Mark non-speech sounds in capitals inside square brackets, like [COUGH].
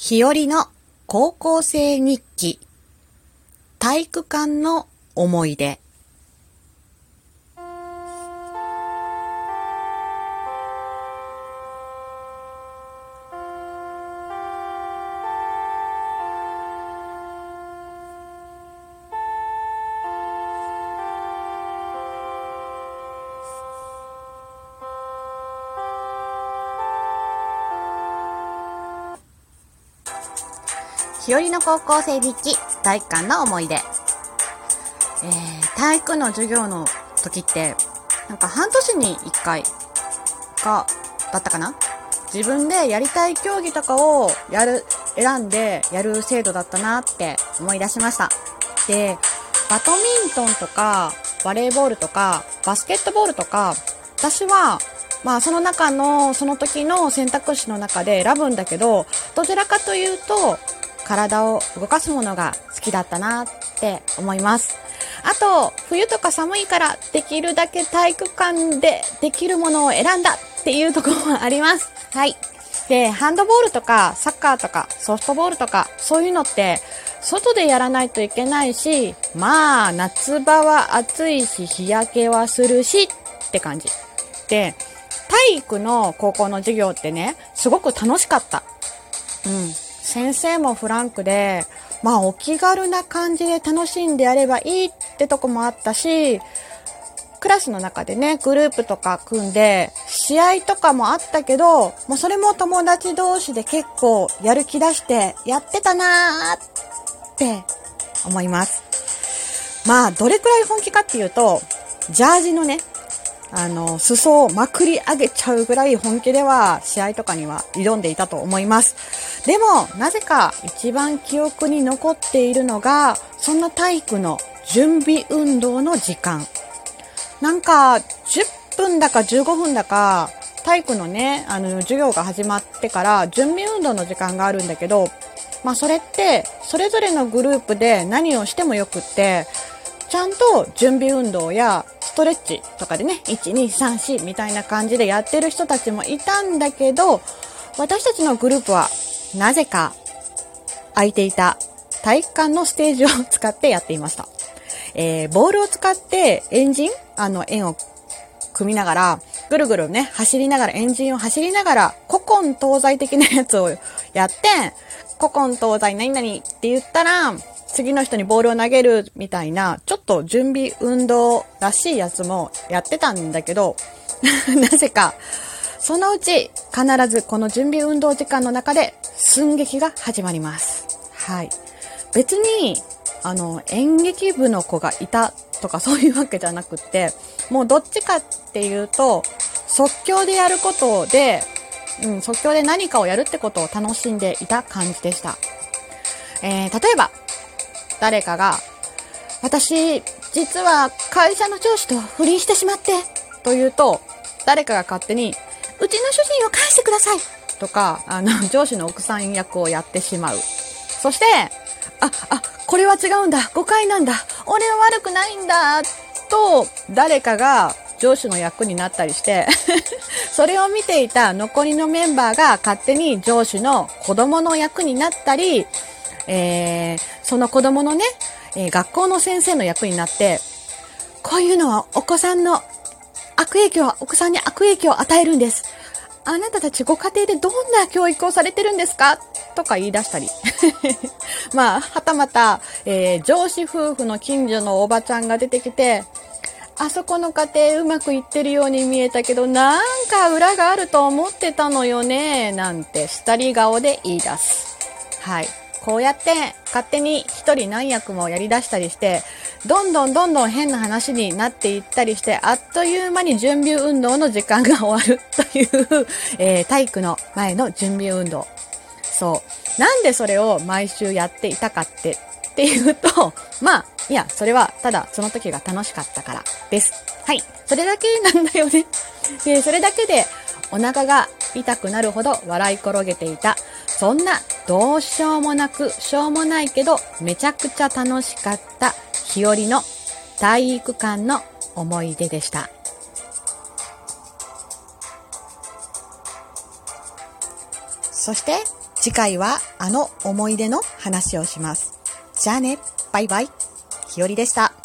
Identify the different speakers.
Speaker 1: 日和の高校生日記。体育館の思い出。日和の高校生日記体育館の思い出、えー、体育の授業の時ってなんか半年に1回かだったかな？自分でやりたい競技とかをやる選んでやる制度だったなって思い出しました。でバドミントンとかバレーボールとかバスケットボールとか私はまあその中のその時の選択肢の中で選ぶんだけどどちらかというと体を動かすものが好きだったなって思います。あと、冬とか寒いからできるだけ体育館でできるものを選んだっていうところもあります。はい。で、ハンドボールとかサッカーとかソフトボールとかそういうのって外でやらないといけないし、まあ夏場は暑いし日焼けはするしって感じ。で、体育の高校の授業ってね、すごく楽しかった。うん。先生もフランクで、まあお気軽な感じで楽しんでやればいいってとこもあったし、クラスの中でね、グループとか組んで、試合とかもあったけど、もうそれも友達同士で結構やる気出してやってたなーって思います。まあ、どれくらい本気かっていうと、ジャージのね、あの、裾をまくり上げちゃうぐらい本気では試合とかには挑んでいたと思います。でも、なぜか一番記憶に残っているのが、そんな体育の準備運動の時間。なんか、10分だか15分だか、体育のね、あの、授業が始まってから準備運動の時間があるんだけど、まあそれって、それぞれのグループで何をしてもよくって、ちゃんと準備運動やストレッチとかでね、1、2、3、4みたいな感じでやってる人たちもいたんだけど、私たちのグループはなぜか空いていた体育館のステージを使ってやっていました。えー、ボールを使ってエンジンあの、円を組みながら、ぐるぐるね、走りながら、エンジンを走りながら、古今東西的なやつをやって、古今東西何々って言ったら、次の人にボールを投げるみたいな、ちょっと準備運動らしいやつもやってたんだけど、[LAUGHS] なぜか、そのうち必ずこの準備運動時間の中で寸劇が始まります。はい。別に、あの、演劇部の子がいたとかそういうわけじゃなくって、もうどっちかっていうと、即興でやることで、うん、即興で何かをやるってことを楽しんでいた感じでした。えー、例えば、誰かが、私、実は会社の上司と不倫してしまって、と言うと、誰かが勝手に、うちの主人を返してくださいとか、あの、[LAUGHS] 上司の奥さん役をやってしまう。そして、あ、あ、これは違うんだ、誤解なんだ、俺は悪くないんだ、と、誰かが上司の役になったりして [LAUGHS] それを見ていた残りのメンバーが勝手に上司の子供の役になったり、えー、その子供のね、えー、学校の先生の役になって、こういうのはお子さんの悪影響、お子さんに悪影響を与えるんです。あなたたちご家庭でどんな教育をされてるんですか？とか言い出したり。[LAUGHS] まあ、はたまた、えー、上司夫婦の近所のおばちゃんが出てきて、あそこの家庭うまくいってるように見えたけど、なんか裏があると思ってたのよね、なんて下り顔で言い出す。はい。こうやって勝手に一人何役もやり出したりして、どんどんどんどん変な話になっていったりして、あっという間に準備運動の時間が終わるという、[LAUGHS] えー、体育の前の準備運動。そう。なんでそれを毎週やっていたかって、っていうと、[LAUGHS] まあ、いや、それはただその時が楽しかったからです。はい。それだけなんだよね。[LAUGHS] で、それだけでお腹が痛くなるほど笑い転げていた。そんなどうしようもなく、しょうもないけど、めちゃくちゃ楽しかった日和の体育館の思い出でした。そして、次回はあの思い出の話をします。じゃあね、バイバイ。ひよりでした。